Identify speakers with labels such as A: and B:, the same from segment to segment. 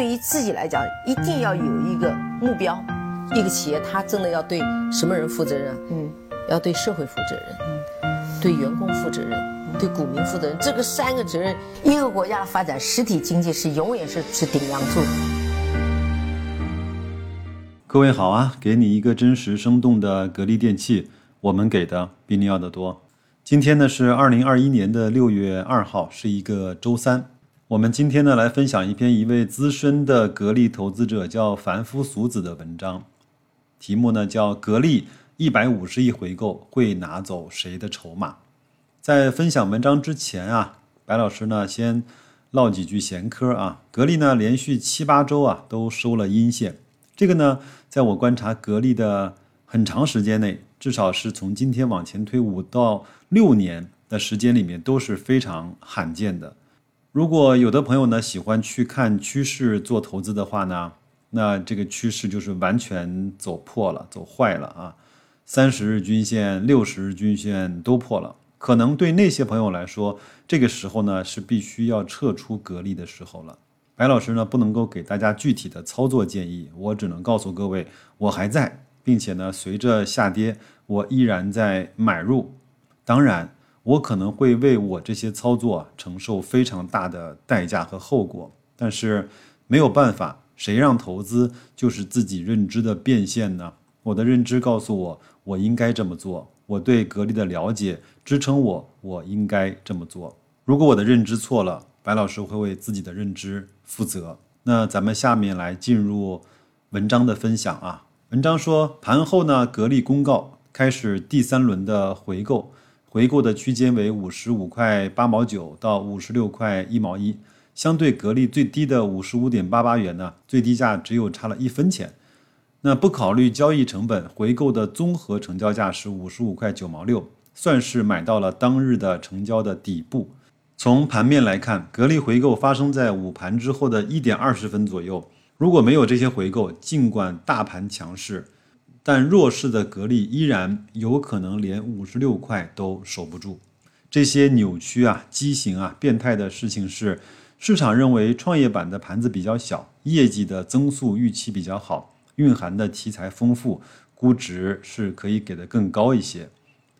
A: 对于自己来讲，一定要有一个目标。一个企业，它真的要对什么人负责任？嗯，要对社会负责任，嗯，对员工负责任，对股民负责任。这个三个责任，一个国家的发展，实体经济是永远是是顶梁柱。
B: 各位好啊，给你一个真实生动的格力电器，我们给的比你要的多。今天呢是二零二一年的六月二号，是一个周三。我们今天呢来分享一篇一位资深的格力投资者叫凡夫俗子的文章。题目呢叫“格力一百五十亿回购会拿走谁的筹码？”在分享文章之前啊，白老师呢先唠几句闲嗑啊。格力呢连续七八周啊都收了阴线，这个呢在我观察格力的很长时间内，至少是从今天往前推五到六年的时间里面都是非常罕见的。如果有的朋友呢喜欢去看趋势做投资的话呢？那这个趋势就是完全走破了，走坏了啊！三十日均线、六十日均线都破了，可能对那些朋友来说，这个时候呢是必须要撤出格力的时候了。白老师呢不能够给大家具体的操作建议，我只能告诉各位，我还在，并且呢随着下跌，我依然在买入。当然，我可能会为我这些操作承受非常大的代价和后果，但是没有办法。谁让投资就是自己认知的变现呢？我的认知告诉我，我应该这么做。我对格力的了解支撑我，我应该这么做。如果我的认知错了，白老师会为自己的认知负责。那咱们下面来进入文章的分享啊。文章说，盘后呢，格力公告开始第三轮的回购，回购的区间为五十五块八毛九到五十六块一毛一。相对格力最低的五十五点八八元呢，最低价只有差了一分钱。那不考虑交易成本，回购的综合成交价是五十五块九毛六，算是买到了当日的成交的底部。从盘面来看，格力回购发生在午盘之后的一点二十分左右。如果没有这些回购，尽管大盘强势，但弱势的格力依然有可能连五十六块都守不住。这些扭曲啊、畸形啊、变态的事情是。市场认为创业板的盘子比较小，业绩的增速预期比较好，蕴含的题材丰富，估值是可以给的更高一些。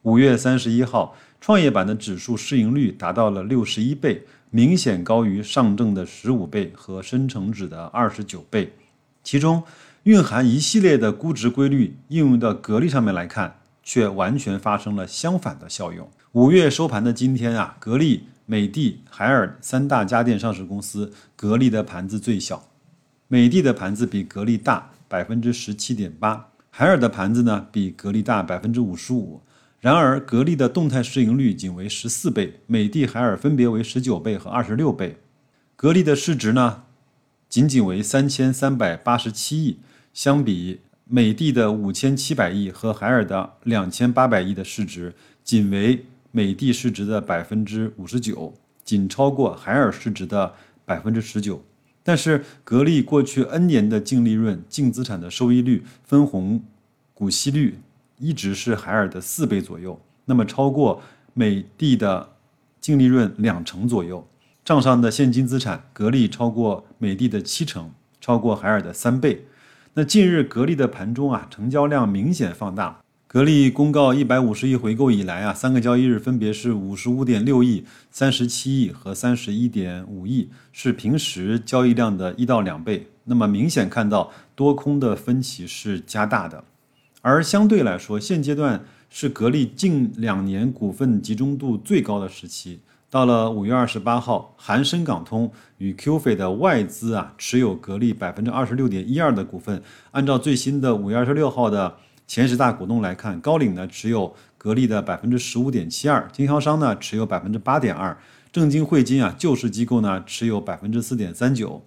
B: 五月三十一号，创业板的指数市盈率达到了六十一倍，明显高于上证的十五倍和深成指的二十九倍。其中蕴含一系列的估值规律，应用到格力上面来看，却完全发生了相反的效用。五月收盘的今天啊，格力。美的、海尔三大家电上市公司，格力的盘子最小。美的的盘子比格力大百分之十七点八，海尔的盘子呢比格力大百分之五十五。然而，格力的动态市盈率仅为十四倍，美的、海尔分别为十九倍和二十六倍。格力的市值呢，仅仅为三千三百八十七亿，相比美的的五千七百亿和海尔的两千八百亿的市值，仅为。美的市值的百分之五十九，仅超过海尔市值的百分之十九。但是格力过去 N 年的净利润、净资产的收益率、分红股息率，一直是海尔的四倍左右，那么超过美的的净利润两成左右。账上的现金资产，格力超过美的的七成，超过海尔的三倍。那近日格力的盘中啊，成交量明显放大。格力公告一百五十亿回购以来啊，三个交易日分别是五十五点六亿、三十七亿和三十一点五亿，是平时交易量的一到两倍。那么明显看到多空的分歧是加大的，而相对来说，现阶段是格力近两年股份集中度最高的时期。到了五月二十八号，含深港通与 Q 费的外资啊持有格力百分之二十六点一二的股份，按照最新的五月二十六号的。前十大股东来看，高瓴呢持有格力的百分之十五点七二，经销商呢持有百分之八点二，正金汇金啊救市机构呢持有百分之四点三九，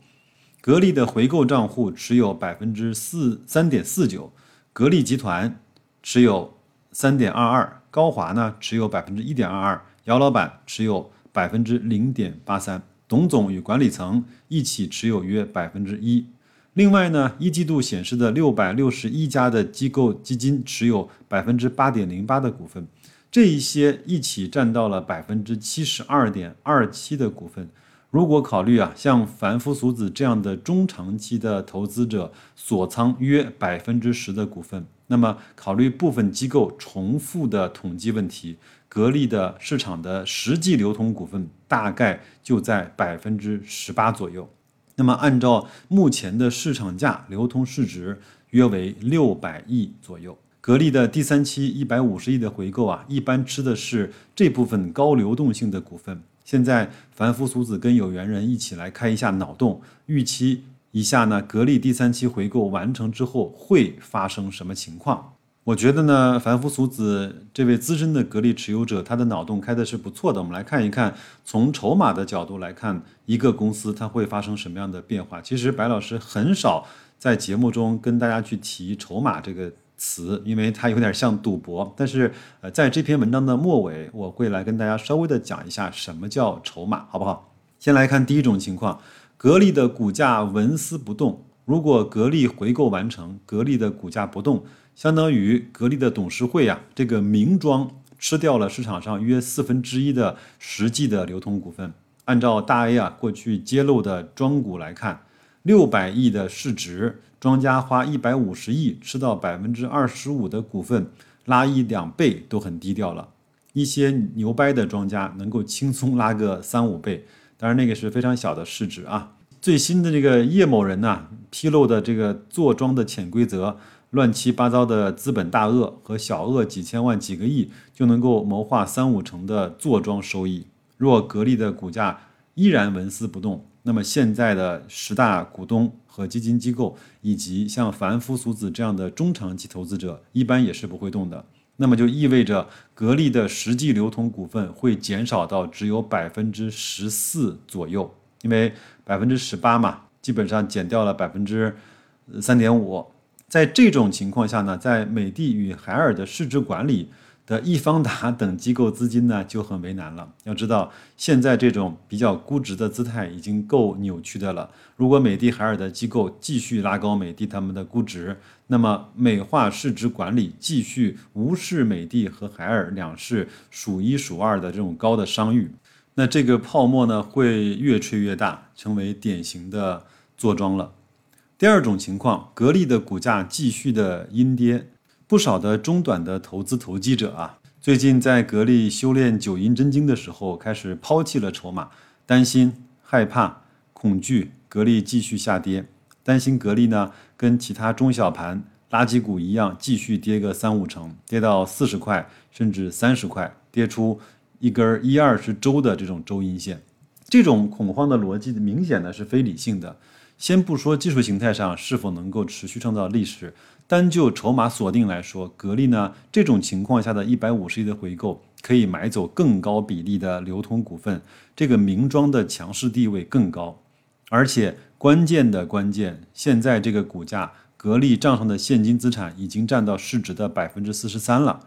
B: 格力的回购账户持有百分之四三点四九，格力集团持有三点二二，高华呢持有百分之一点二二，姚老板持有百分之零点八三，董总与管理层一起持有约百分之一。另外呢，一季度显示的六百六十一家的机构基金持有百分之八点零八的股份，这一些一起占到了百分之七十二点二七的股份。如果考虑啊，像凡夫俗子这样的中长期的投资者锁仓约百分之十的股份，那么考虑部分机构重复的统计问题，格力的市场的实际流通股份大概就在百分之十八左右。那么按照目前的市场价，流通市值约为六百亿左右。格力的第三期一百五十亿的回购啊，一般吃的是这部分高流动性的股份。现在凡夫俗子跟有缘人一起来开一下脑洞，预期一下呢，格力第三期回购完成之后会发生什么情况？我觉得呢，凡夫俗子这位资深的格力持有者，他的脑洞开的是不错的。我们来看一看，从筹码的角度来看，一个公司它会发生什么样的变化？其实白老师很少在节目中跟大家去提筹码这个。词，因为它有点像赌博，但是呃，在这篇文章的末尾，我会来跟大家稍微的讲一下什么叫筹码，好不好？先来看第一种情况，格力的股价纹丝不动。如果格力回购完成，格力的股价不动，相当于格力的董事会啊，这个名庄吃掉了市场上约四分之一的实际的流通股份。按照大 A 啊过去揭露的庄股来看，六百亿的市值。庄家花一百五十亿吃到百分之二十五的股份，拉一两倍都很低调了。一些牛掰的庄家能够轻松拉个三五倍，当然那个是非常小的市值啊。最新的这个叶某人呢披露的这个坐庄的潜规则，乱七八糟的资本大鳄和小鳄几千万几个亿就能够谋划三五成的坐庄收益。若格力的股价依然纹丝不动。那么现在的十大股东和基金机构，以及像凡夫俗子这样的中长期投资者，一般也是不会动的。那么就意味着格力的实际流通股份会减少到只有百分之十四左右，因为百分之十八嘛，基本上减掉了百分之三点五。在这种情况下呢，在美的与海尔的市值管理。的易方达 等机构资金呢就很为难了。要知道，现在这种比较估值的姿态已经够扭曲的了。如果美的海尔的机构继续拉高美的他们的估值，那么美化市值管理继续无视美的和海尔两市数一数二的这种高的商誉，那这个泡沫呢会越吹越大，成为典型的坐庄了。第二种情况，格力的股价继续的阴跌。不少的中短的投资投机者啊，最近在格力修炼九阴真经的时候，开始抛弃了筹码，担心、害怕、恐惧格力继续下跌，担心格力呢跟其他中小盘垃圾股一样，继续跌个三五成，跌到四十块甚至三十块，跌出一根一二十周的这种周阴线。这种恐慌的逻辑明显的是非理性的。先不说技术形态上是否能够持续创造历史。单就筹码锁定来说，格力呢这种情况下的一百五十亿的回购，可以买走更高比例的流通股份，这个名庄的强势地位更高。而且关键的关键，现在这个股价，格力账上的现金资产已经占到市值的百分之四十三了，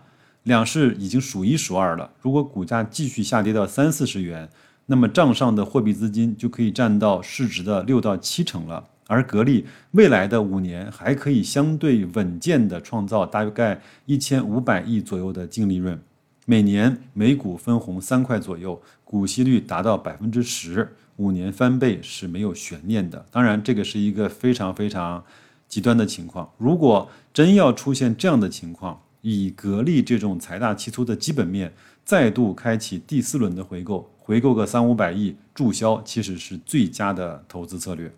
B: 两市已经数一数二了。如果股价继续下跌到三四十元，那么账上的货币资金就可以占到市值的六到七成了。而格力未来的五年还可以相对稳健的创造大概一千五百亿左右的净利润，每年每股分红三块左右，股息率达到百分之十，五年翻倍是没有悬念的。当然，这个是一个非常非常极端的情况。如果真要出现这样的情况，以格力这种财大气粗的基本面，再度开启第四轮的回购，回购个三五百亿注销，其实是最佳的投资策略。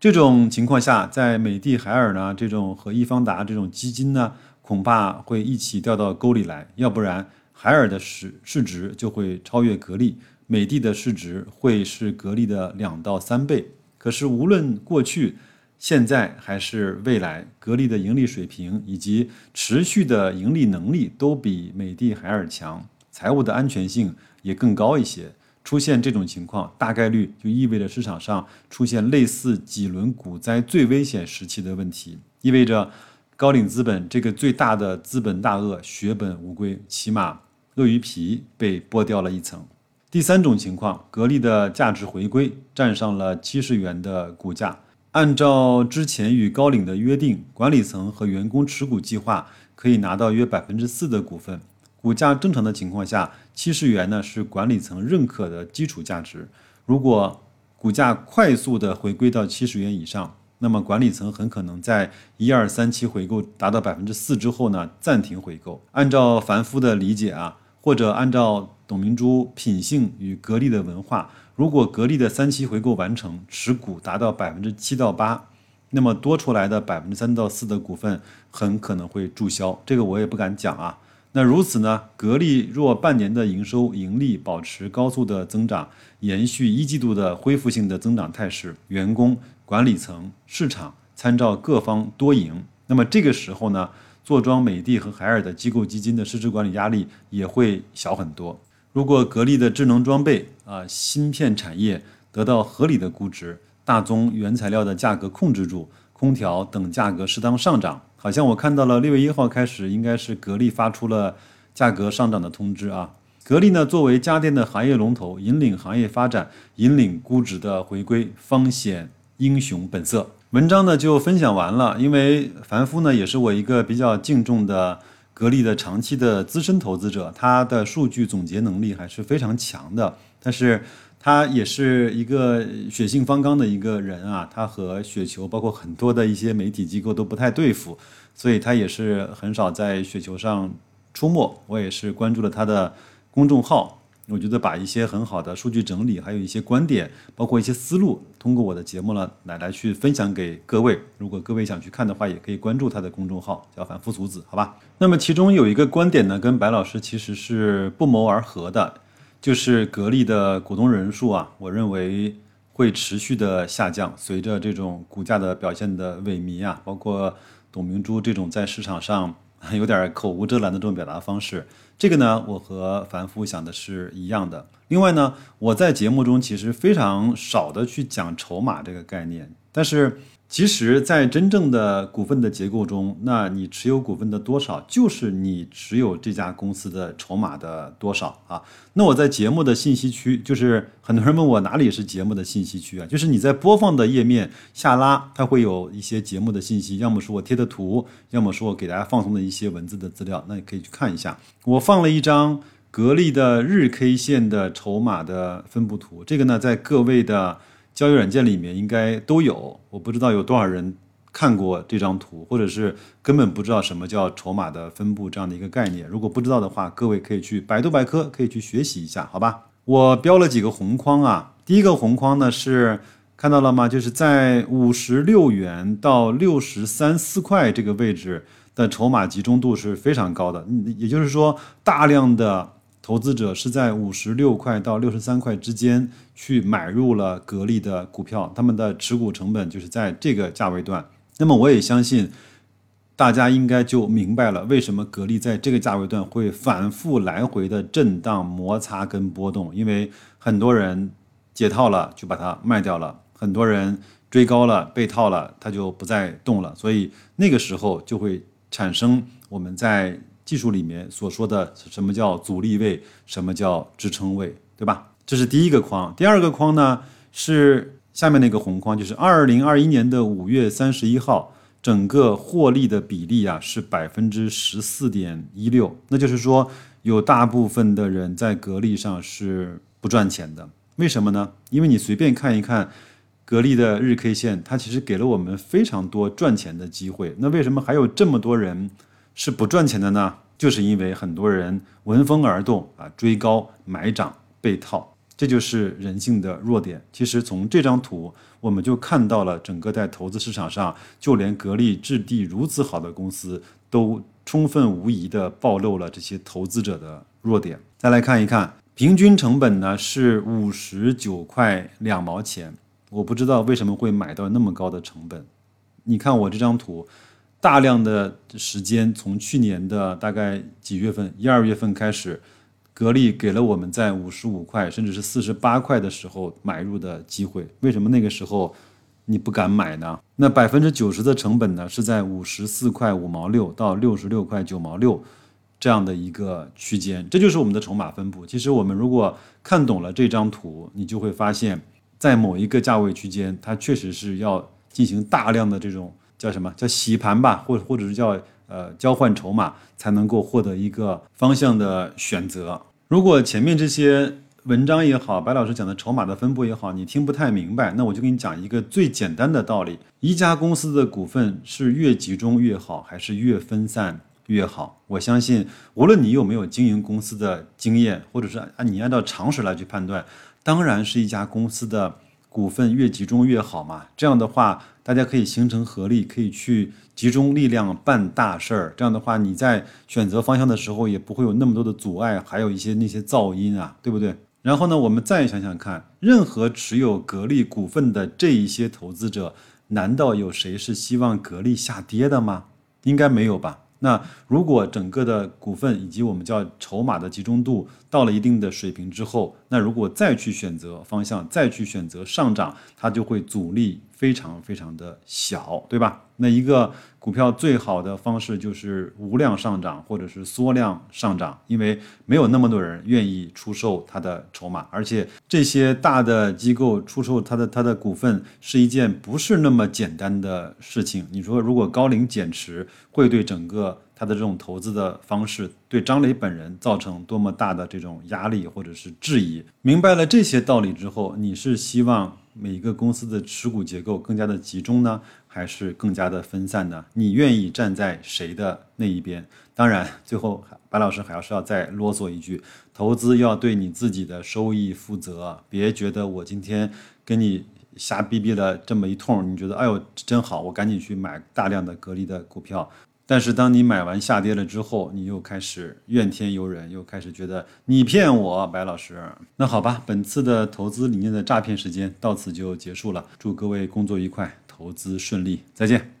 B: 这种情况下，在美的、海尔呢，这种和易方达这种基金呢，恐怕会一起掉到沟里来。要不然，海尔的市市值就会超越格力，美的的市值会是格力的两到三倍。可是，无论过去、现在还是未来，格力的盈利水平以及持续的盈利能力都比美的、海尔强，财务的安全性也更高一些。出现这种情况，大概率就意味着市场上出现类似几轮股灾最危险时期的问题，意味着高瓴资本这个最大的资本大鳄血本无归，起码鳄鱼皮被剥掉了一层。第三种情况，格力的价值回归，站上了七十元的股价。按照之前与高瓴的约定，管理层和员工持股计划可以拿到约百分之四的股份。股价正常的情况下，七十元呢是管理层认可的基础价值。如果股价快速的回归到七十元以上，那么管理层很可能在一二三期回购达到百分之四之后呢，暂停回购。按照凡夫的理解啊，或者按照董明珠品性与格力的文化，如果格力的三期回购完成，持股达到百分之七到八，那么多出来的百分之三到四的股份很可能会注销。这个我也不敢讲啊。那如此呢？格力若半年的营收盈利保持高速的增长，延续一季度的恢复性的增长态势，员工、管理层、市场参照各方多赢，那么这个时候呢，坐庄美的和海尔的机构基金的市值管理压力也会小很多。如果格力的智能装备啊、芯片产业得到合理的估值，大宗原材料的价格控制住，空调等价格适当上涨。好像我看到了六月一号开始，应该是格力发出了价格上涨的通知啊。格力呢，作为家电的行业龙头，引领行业发展，引领估值的回归，方显英雄本色。文章呢就分享完了，因为凡夫呢也是我一个比较敬重的格力的长期的资深投资者，他的数据总结能力还是非常强的，但是。他也是一个血性方刚的一个人啊，他和雪球包括很多的一些媒体机构都不太对付，所以他也是很少在雪球上出没。我也是关注了他的公众号，我觉得把一些很好的数据整理，还有一些观点，包括一些思路，通过我的节目呢来来去分享给各位。如果各位想去看的话，也可以关注他的公众号，叫反复俗子，好吧？那么其中有一个观点呢，跟白老师其实是不谋而合的。就是格力的股东人数啊，我认为会持续的下降。随着这种股价的表现的萎靡啊，包括董明珠这种在市场上 有点口无遮拦的这种表达方式，这个呢，我和凡夫想的是一样的。另外呢，我在节目中其实非常少的去讲筹码这个概念，但是。其实，在真正的股份的结构中，那你持有股份的多少，就是你持有这家公司的筹码的多少啊。那我在节目的信息区，就是很多人问我哪里是节目的信息区啊？就是你在播放的页面下拉，它会有一些节目的信息，要么是我贴的图，要么是我给大家放送的一些文字的资料，那你可以去看一下。我放了一张格力的日 K 线的筹码的分布图，这个呢，在各位的。交易软件里面应该都有，我不知道有多少人看过这张图，或者是根本不知道什么叫筹码的分布这样的一个概念。如果不知道的话，各位可以去百度百科，可以去学习一下，好吧？我标了几个红框啊，第一个红框呢是看到了吗？就是在五十六元到六十三四块这个位置的筹码集中度是非常高的，也就是说大量的。投资者是在五十六块到六十三块之间去买入了格力的股票，他们的持股成本就是在这个价位段。那么我也相信，大家应该就明白了为什么格力在这个价位段会反复来回的震荡、摩擦跟波动，因为很多人解套了就把它卖掉了，很多人追高了被套了，它就不再动了，所以那个时候就会产生我们在。技术里面所说的什么叫阻力位，什么叫支撑位，对吧？这是第一个框。第二个框呢是下面那个红框，就是二零二一年的五月三十一号，整个获利的比例啊是百分之十四点一六。那就是说，有大部分的人在格力上是不赚钱的。为什么呢？因为你随便看一看格力的日 K 线，它其实给了我们非常多赚钱的机会。那为什么还有这么多人？是不赚钱的呢，就是因为很多人闻风而动啊，追高买涨被套，这就是人性的弱点。其实从这张图，我们就看到了整个在投资市场上，就连格力质地如此好的公司，都充分无疑的暴露了这些投资者的弱点。再来看一看，平均成本呢是五十九块两毛钱，我不知道为什么会买到那么高的成本。你看我这张图。大量的时间，从去年的大概几月份，一二月份开始，格力给了我们在五十五块甚至是四十八块的时候买入的机会。为什么那个时候你不敢买呢？那百分之九十的成本呢，是在五十四块五毛六到六十六块九毛六这样的一个区间，这就是我们的筹码分布。其实我们如果看懂了这张图，你就会发现，在某一个价位区间，它确实是要进行大量的这种。叫什么叫洗盘吧，或或者是叫呃交换筹码，才能够获得一个方向的选择。如果前面这些文章也好，白老师讲的筹码的分布也好，你听不太明白，那我就给你讲一个最简单的道理：一家公司的股份是越集中越好，还是越分散越好？我相信，无论你有没有经营公司的经验，或者是按你按照常识来去判断，当然是一家公司的股份越集中越好嘛。这样的话，大家可以形成合力，可以去集中力量办大事儿。这样的话，你在选择方向的时候也不会有那么多的阻碍，还有一些那些噪音啊，对不对？然后呢，我们再想想看，任何持有格力股份的这一些投资者，难道有谁是希望格力下跌的吗？应该没有吧。那如果整个的股份以及我们叫筹码的集中度到了一定的水平之后，那如果再去选择方向，再去选择上涨，它就会阻力非常非常的小，对吧？那一个股票最好的方式就是无量上涨或者是缩量上涨，因为没有那么多人愿意出售它的筹码，而且这些大的机构出售它的它的股份是一件不是那么简单的事情。你说如果高瓴减持，会对整个它的这种投资的方式，对张磊本人造成多么大的这种压力或者是质疑？明白了这些道理之后，你是希望每一个公司的持股结构更加的集中呢？还是更加的分散呢？你愿意站在谁的那一边？当然，最后白老师还要是要再啰嗦一句：投资要对你自己的收益负责，别觉得我今天跟你瞎逼逼了这么一通，你觉得哎呦真好，我赶紧去买大量的格力的股票。但是当你买完下跌了之后，你又开始怨天尤人，又开始觉得你骗我，白老师。那好吧，本次的投资理念的诈骗时间到此就结束了，祝各位工作愉快。投资顺利，再见。